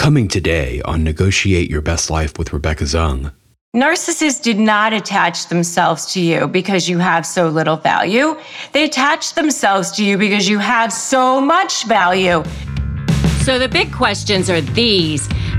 Coming today on Negotiate Your Best Life with Rebecca Zung. Narcissists did not attach themselves to you because you have so little value. They attach themselves to you because you have so much value. So the big questions are these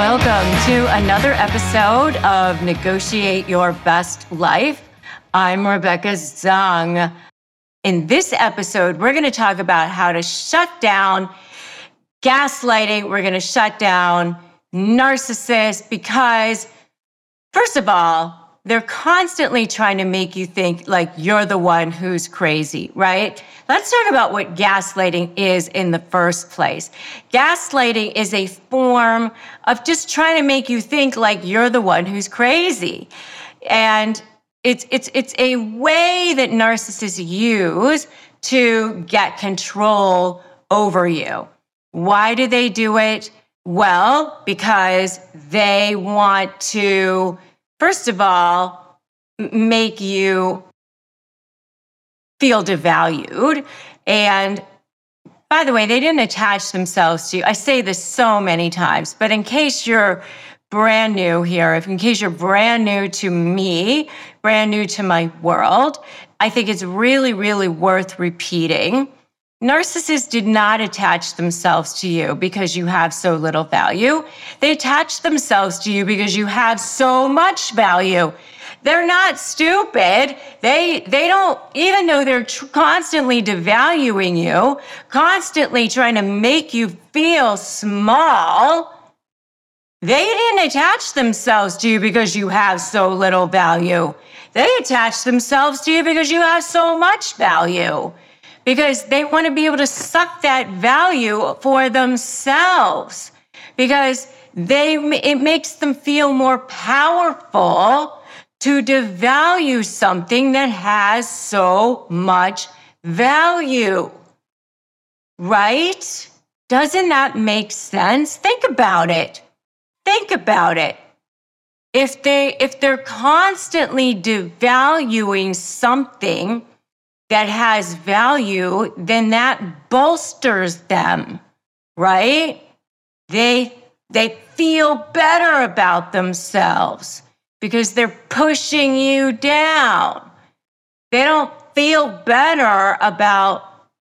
Welcome to another episode of Negotiate Your Best Life. I'm Rebecca Zung. In this episode, we're going to talk about how to shut down gaslighting. We're going to shut down narcissists because, first of all, they're constantly trying to make you think like you're the one who's crazy, right? Let's talk about what gaslighting is in the first place. Gaslighting is a form of just trying to make you think like you're the one who's crazy. And it's it's it's a way that narcissists use to get control over you. Why do they do it? Well, because they want to first of all, make you feel devalued. And by the way, they didn't attach themselves to you. I say this so many times, but in case you're brand new here, if in case you're brand new to me, brand new to my world, I think it's really, really worth repeating Narcissists did not attach themselves to you because you have so little value. They attach themselves to you because you have so much value. They're not stupid. They, they don't, even though they're tr- constantly devaluing you, constantly trying to make you feel small, they didn't attach themselves to you because you have so little value. They attach themselves to you because you have so much value because they want to be able to suck that value for themselves because they it makes them feel more powerful to devalue something that has so much value. Right? Doesn't that make sense? Think about it. Think about it. If they if they're constantly devaluing something that has value, then that bolsters them, right? They they feel better about themselves because they're pushing you down. They don't feel better about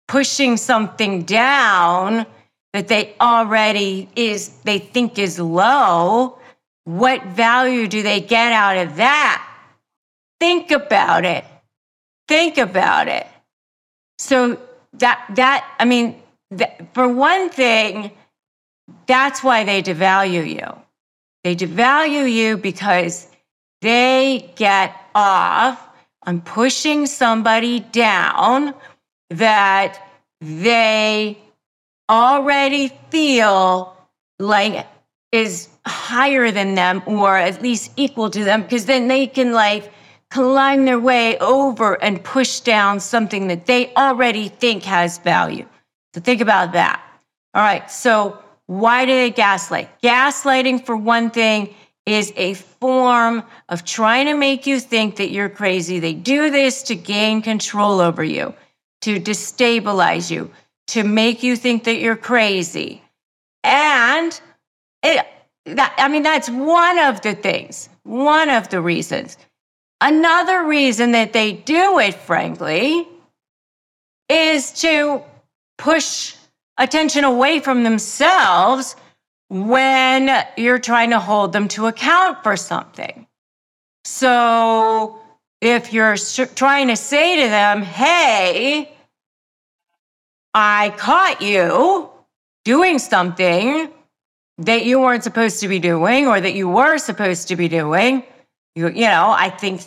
pushing something down that they already is they think is low. What value do they get out of that? Think about it. Think about it. So that that I mean, that, for one thing, that's why they devalue you. They devalue you because they get off on pushing somebody down that they already feel like is higher than them or at least equal to them because then they can like climb their way over and push down something that they already think has value. So think about that. All right. So why do they gaslight? Gaslighting, for one thing, is a form of trying to make you think that you're crazy. They do this to gain control over you, to destabilize you, to make you think that you're crazy. And it, that, I mean, that's one of the things, one of the reasons. Another reason that they do it, frankly, is to push attention away from themselves when you're trying to hold them to account for something. So if you're trying to say to them, hey, I caught you doing something that you weren't supposed to be doing or that you were supposed to be doing, you, you know, I think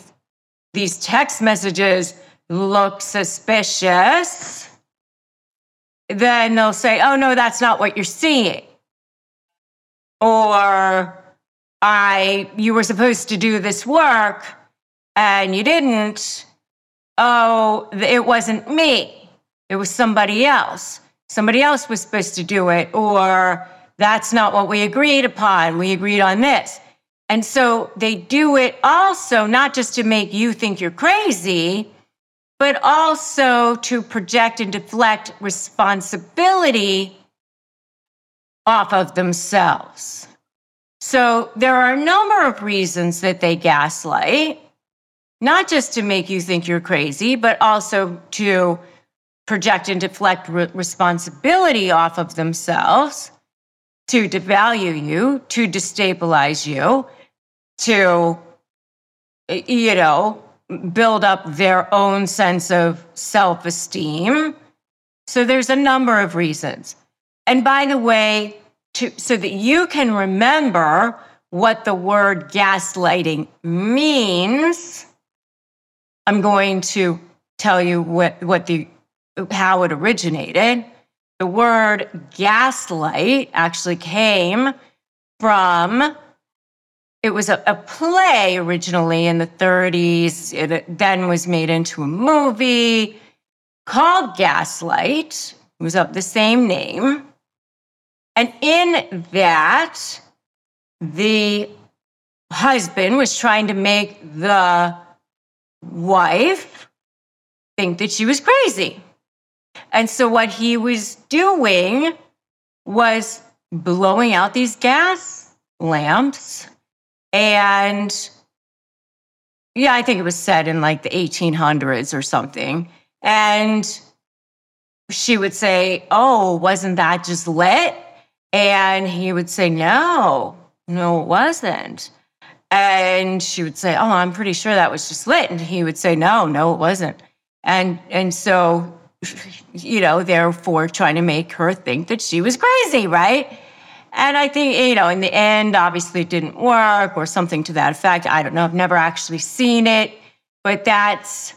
these text messages look suspicious. Then they'll say, oh, no, that's not what you're seeing. Or I, you were supposed to do this work and you didn't. Oh, it wasn't me. It was somebody else. Somebody else was supposed to do it. Or that's not what we agreed upon. We agreed on this. And so they do it also not just to make you think you're crazy, but also to project and deflect responsibility off of themselves. So there are a number of reasons that they gaslight, not just to make you think you're crazy, but also to project and deflect re- responsibility off of themselves, to devalue you, to destabilize you, to, you know, build up their own sense of self esteem. So there's a number of reasons. And by the way, to, so that you can remember what the word gaslighting means, I'm going to tell you what, what the, how it originated. The word gaslight actually came from it was a, a, play originally in the 30s. It then was made into a movie called Gaslight. It was of the same name. And in that, the husband was trying to make the wife think that she was crazy. And so what he was doing was blowing out these gas lamps and yeah, I think it was said in like the 1800s or something. And she would say, Oh, wasn't that just lit? And he would say, No, no, it wasn't. And she would say, Oh, I'm pretty sure that was just lit. And he would say, No, no, it wasn't. And and so, you know, therefore trying to make her think that she was crazy, right? And I think, you know, in the end, obviously it didn't work or something to that effect. I don't know. I've never actually seen it, but that's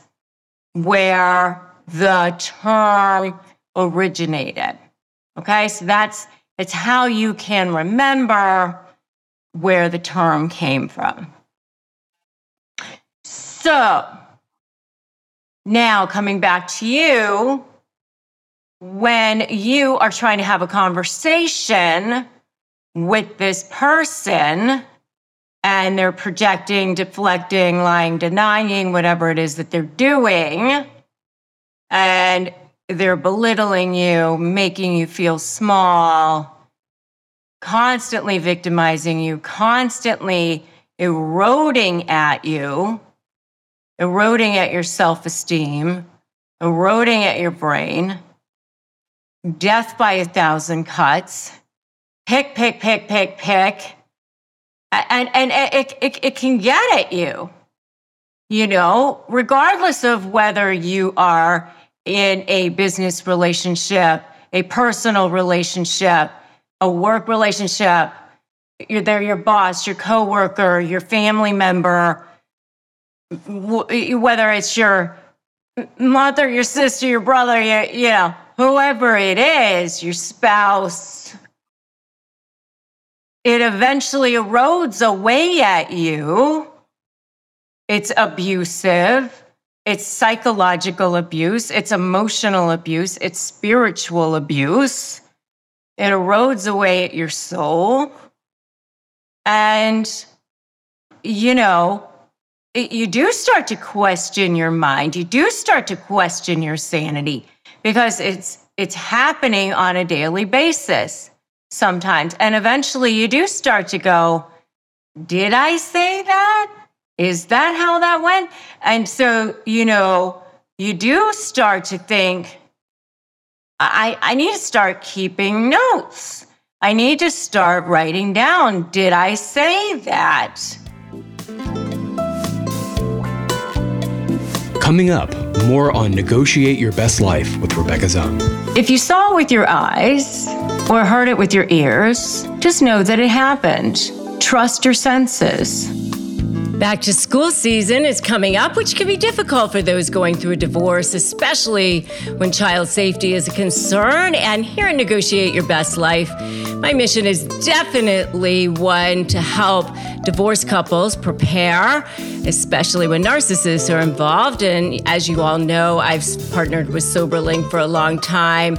where the term originated. Okay. So that's, it's how you can remember where the term came from. So now coming back to you, when you are trying to have a conversation with this person and they're projecting, deflecting, lying, denying, whatever it is that they're doing. And they're belittling you, making you feel small, constantly victimizing you, constantly eroding at you, eroding at your self esteem, eroding at your brain, death by a thousand cuts pick, pick, pick, pick, pick. And, and it, it, it can get at you, you know, regardless of whether you are in a business relationship, a personal relationship, a work relationship, you're there, your boss, your coworker, your family member, whether it's your mother, your sister, your brother, your, you know, whoever it is, your spouse, it eventually erodes away at you. It's abusive. It's psychological abuse. It's emotional abuse. It's spiritual abuse. It erodes away at your soul. And, you know, it, you do start to question your mind. You do start to question your sanity because it's, it's happening on a daily basis sometimes. And eventually you do start to go, Did I say that? Is that how that went? And so, you know, you do start to think, I, I need to start keeping notes. I need to start writing down, did I say that? Coming up, more on Negotiate Your Best Life with Rebecca Zung. If you saw with your eyes, or heard it with your ears, just know that it happened. Trust your senses. Back to school season is coming up, which can be difficult for those going through a divorce, especially when child safety is a concern. And here at Negotiate Your Best Life, my mission is definitely one to help divorced couples prepare, especially when narcissists are involved. And as you all know, I've partnered with SoberLink for a long time.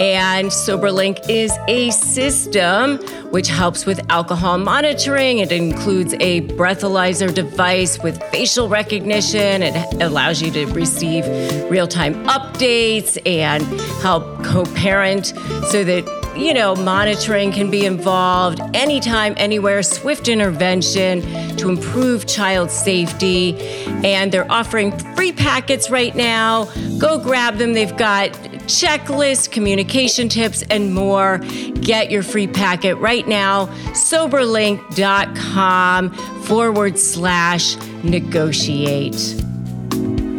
And SoberLink is a system which helps with alcohol monitoring. It includes a breathalyzer device with facial recognition. It allows you to receive real time updates and help co parent so that you know, monitoring can be involved anytime, anywhere, swift intervention to improve child safety. And they're offering free packets right now. Go grab them. They've got checklists, communication tips, and more. Get your free packet right now. Soberlink.com forward slash negotiate.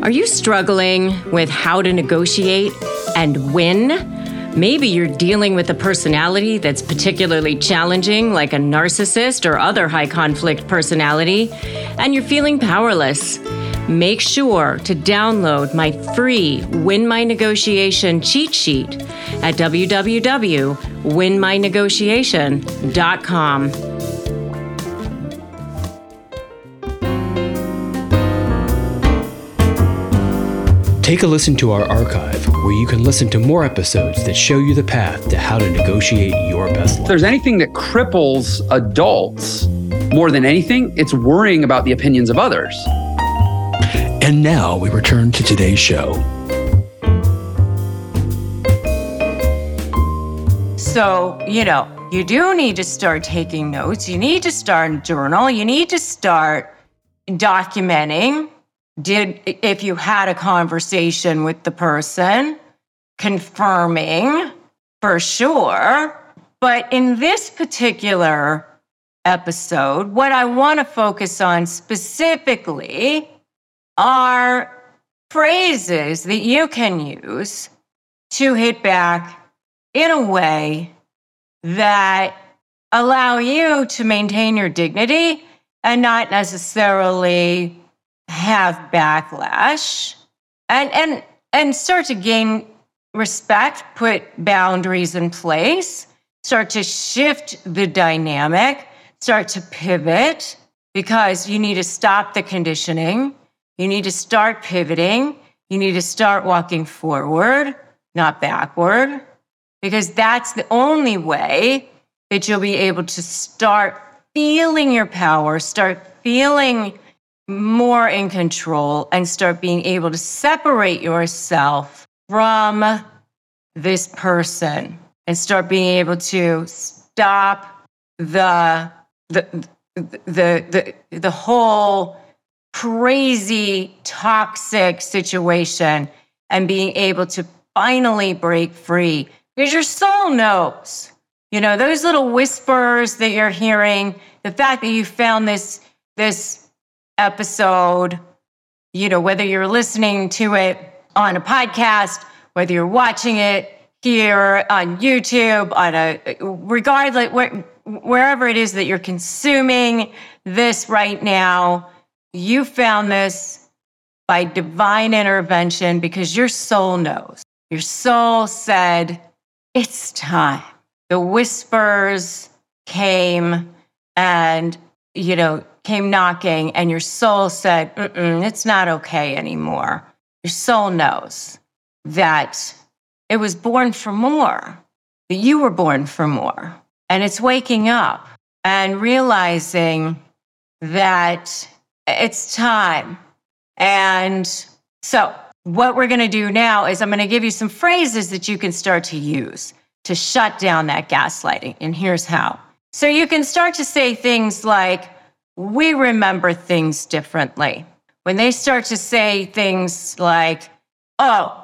Are you struggling with how to negotiate and win? Maybe you're dealing with a personality that's particularly challenging, like a narcissist or other high conflict personality, and you're feeling powerless. Make sure to download my free Win My Negotiation cheat sheet at www.winmynegotiation.com. Take a listen to our archive, where you can listen to more episodes that show you the path to how to negotiate your best life. If there's anything that cripples adults more than anything, it's worrying about the opinions of others. And now we return to today's show. So, you know, you do need to start taking notes. You need to start a journal. You need to start documenting did if you had a conversation with the person, confirming for sure. But in this particular episode, what I want to focus on specifically are phrases that you can use to hit back in a way that allow you to maintain your dignity and not necessarily have backlash and and and start to gain respect put boundaries in place start to shift the dynamic start to pivot because you need to stop the conditioning. You need to start pivoting. You need to start walking forward not backward because that's the only way that you'll be able to start feeling your power, start feeling more in control, and start being able to separate yourself from this person and start being able to stop the the the the, the whole crazy toxic situation and being able to finally break free because your soul knows. You know, those little whispers that you're hearing, the fact that you found this this episode, you know, whether you're listening to it on a podcast, whether you're watching it here on YouTube, on a regardless where, wherever it is that you're consuming this right now, you found this by divine intervention because your soul knows. Your soul said, It's time. The whispers came and, you know, came knocking, and your soul said, It's not okay anymore. Your soul knows that it was born for more, that you were born for more. And it's waking up and realizing that it's time. And so, what we're going to do now is I'm going to give you some phrases that you can start to use to shut down that gaslighting. And here's how. So, you can start to say things like, We remember things differently. When they start to say things like, Oh,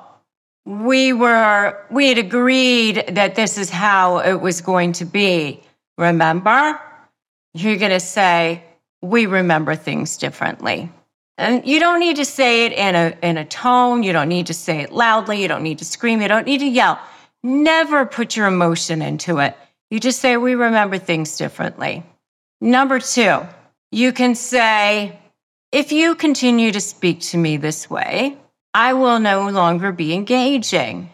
we were, we had agreed that this is how it was going to be. Remember? You're going to say, we remember things differently. And you don't need to say it in a, in a tone. You don't need to say it loudly. You don't need to scream. You don't need to yell. Never put your emotion into it. You just say, we remember things differently. Number two, you can say, if you continue to speak to me this way, I will no longer be engaging.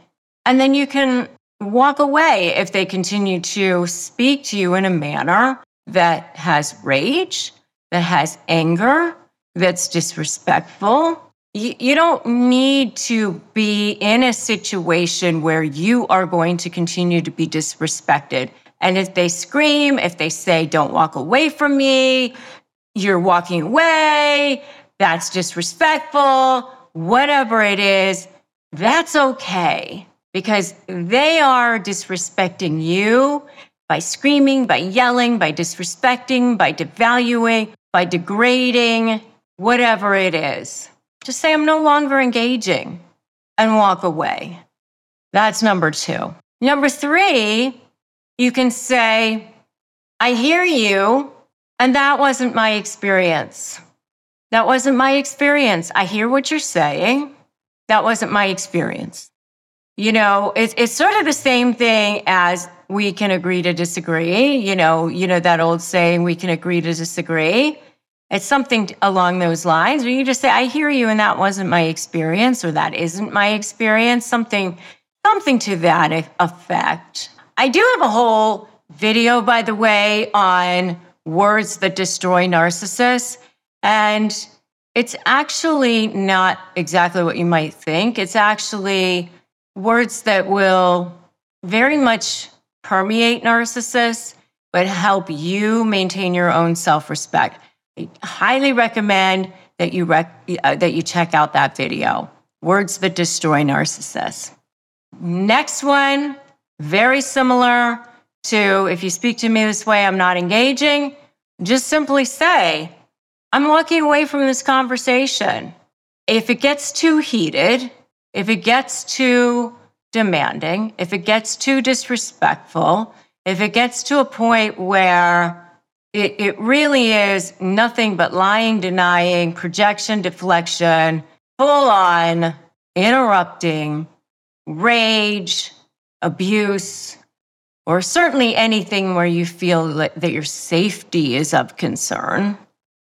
And then you can walk away if they continue to speak to you in a manner that has rage, that has anger, that's disrespectful. You, don't need to be in a situation where you are going to continue to be disrespected. And if they scream, if they say, don't walk away from me, you're walking away, that's disrespectful, whatever it is, that's okay because they are disrespecting you by screaming, by yelling, by disrespecting, by devaluing, by degrading, whatever it is. Just say, I'm no longer engaging and walk away. That's number two. Number three, you can say, I hear you, and that wasn't my experience. That wasn't my experience. I hear what you're saying. That wasn't my experience. You know, it's, it's sort of the same thing as we can agree to disagree. You know, you know that old saying, we can agree to disagree. It's something along those lines where you just say, I hear you, and that wasn't my experience, or that isn't my experience, something, something to that effect. I do have a whole video, by the way, on words that destroy narcissists. And it's actually not exactly what you might think. It's actually words that will very much permeate narcissists, but help you maintain your own self respect. I highly recommend that you, rec- uh, that you check out that video Words That Destroy Narcissists. Next one, very similar to if you speak to me this way, I'm not engaging. Just simply say, I'm walking away from this conversation. If it gets too heated, if it gets too demanding, if it gets too disrespectful, if it gets to a point where it, it really is nothing but lying, denying, projection, deflection, full on interrupting, rage, abuse, or certainly anything where you feel that your safety is of concern,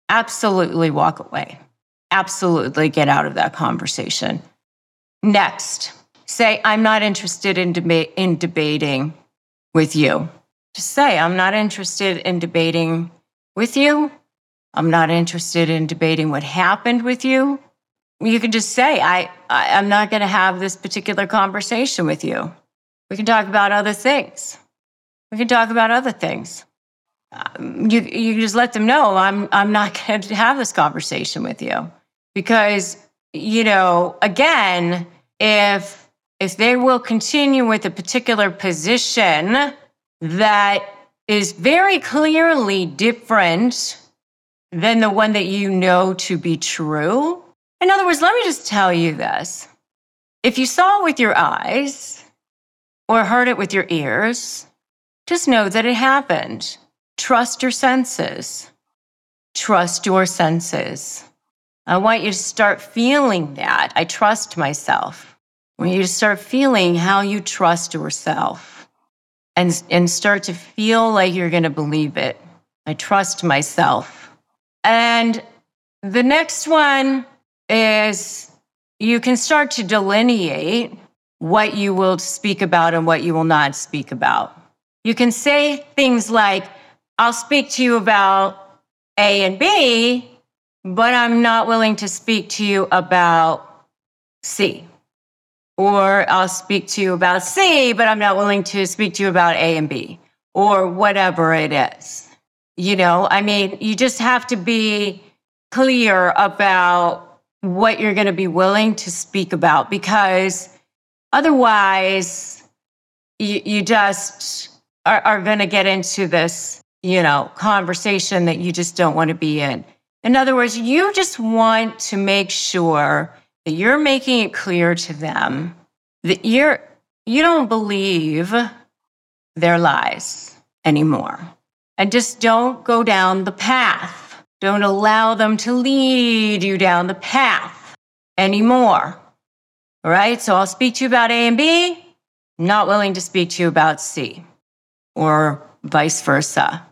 absolutely walk away. Absolutely get out of that conversation. Next, say, I'm not interested in, deba- in debating with you. Just say, I'm not interested in debating with you. I'm not interested in debating what happened with you. You can just say, I, I, am not going to have this particular conversation with you. We can talk about other things. We can talk about other things. Um, you, you just let them know I'm, I'm not going to have this conversation with you because, you know, again, if, if they will continue with a particular position that is very clearly different than the one that you know to be true. In other words, let me just tell you this. If you saw it with your eyes or heard it with your ears, just know that it happened. Trust your senses. Trust your senses. I want you to start feeling that. I trust myself. I want you to start feeling how you trust yourself and, and start to feel like you're going to believe it. I trust myself. And the next one is you can start to delineate what you will speak about and what you will not speak about. You can say things like, I'll speak to you about A and B, but I'm not willing to speak to you about C. Or I'll speak to you about C, but I'm not willing to speak to you about A and B, or whatever it is. You know, I mean, you just have to be clear about what you're going to be willing to speak about because otherwise, you, you just are, are going to get into this, you know, conversation that you just don't want to be in. In other words, you just want to make sure that you're making it clear to them that you're you don't believe their lies anymore. And just don't go down the path. Don't allow them to lead you down the path anymore. All right? So I'll speak to you about A and B, not willing to speak to you about C or vice versa.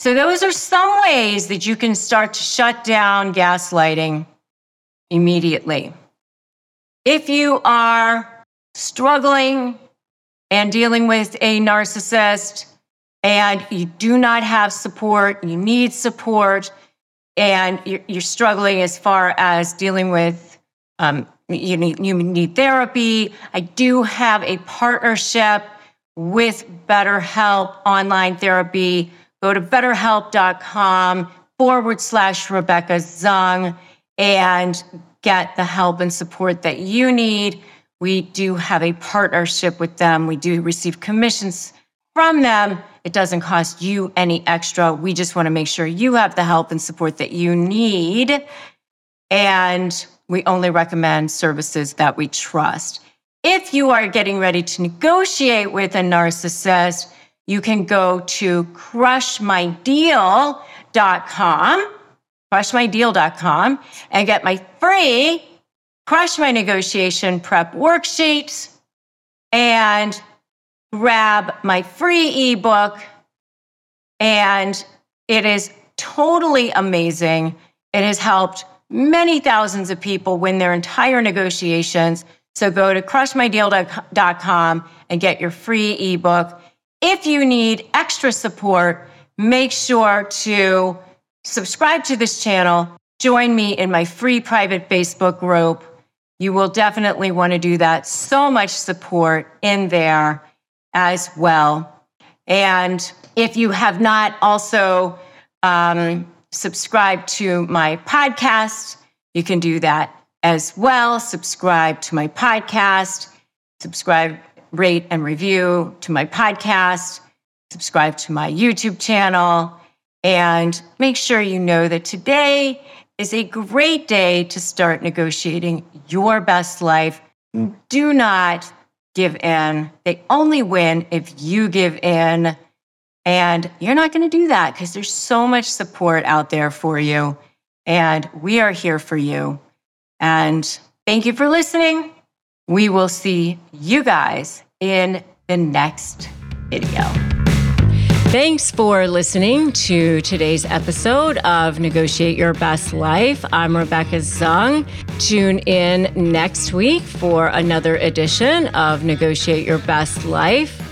So, those are some ways that you can start to shut down gaslighting immediately. If you are struggling and dealing with a narcissist and you do not have support, you need support, and you're, struggling as far as dealing with um, you need you need therapy. I do have a partnership with BetterHelp online therapy. Go to betterhelp.com forward slash Rebecca Zung and get the help and support that you need. We do have a partnership with them. We do receive commissions from them. It doesn't cost you any extra. We just want to make sure you have the help and support that you need. And we only recommend services that we trust. If you are getting ready to negotiate with a narcissist, you can go to crushmydeal.com, crushmydeal.com, and get my free Crush My Negotiation Prep worksheet and grab my free ebook. And it is totally amazing. It has helped many thousands of people win their entire negotiations. So go to crushmydeal.com and get your free ebook. If you need extra support, make sure to subscribe to this channel. Join me in my free private Facebook group. You will definitely want to do that. So much support in there as well. And if you have not also um, subscribe to my podcast. You can do that as well. Subscribe to my podcast, subscribe, rate, and review to my podcast, subscribe to my YouTube channel, and make sure you know that today is a great day to start negotiating your best life. Mm. Do not give in. They only win if you give in. And you're not going to do that because there's so much support out there for you. And we are here for you. And thank you for listening. We will see you guys in the next video. Thanks for listening to today's episode of Negotiate Your Best Life. I'm Rebecca Zung. Tune in next week for another edition of Negotiate Your Best Life.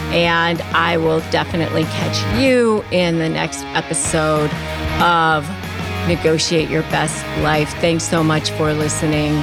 And I will definitely catch you in the next episode of Negotiate Your Best Life. Thanks so much for listening.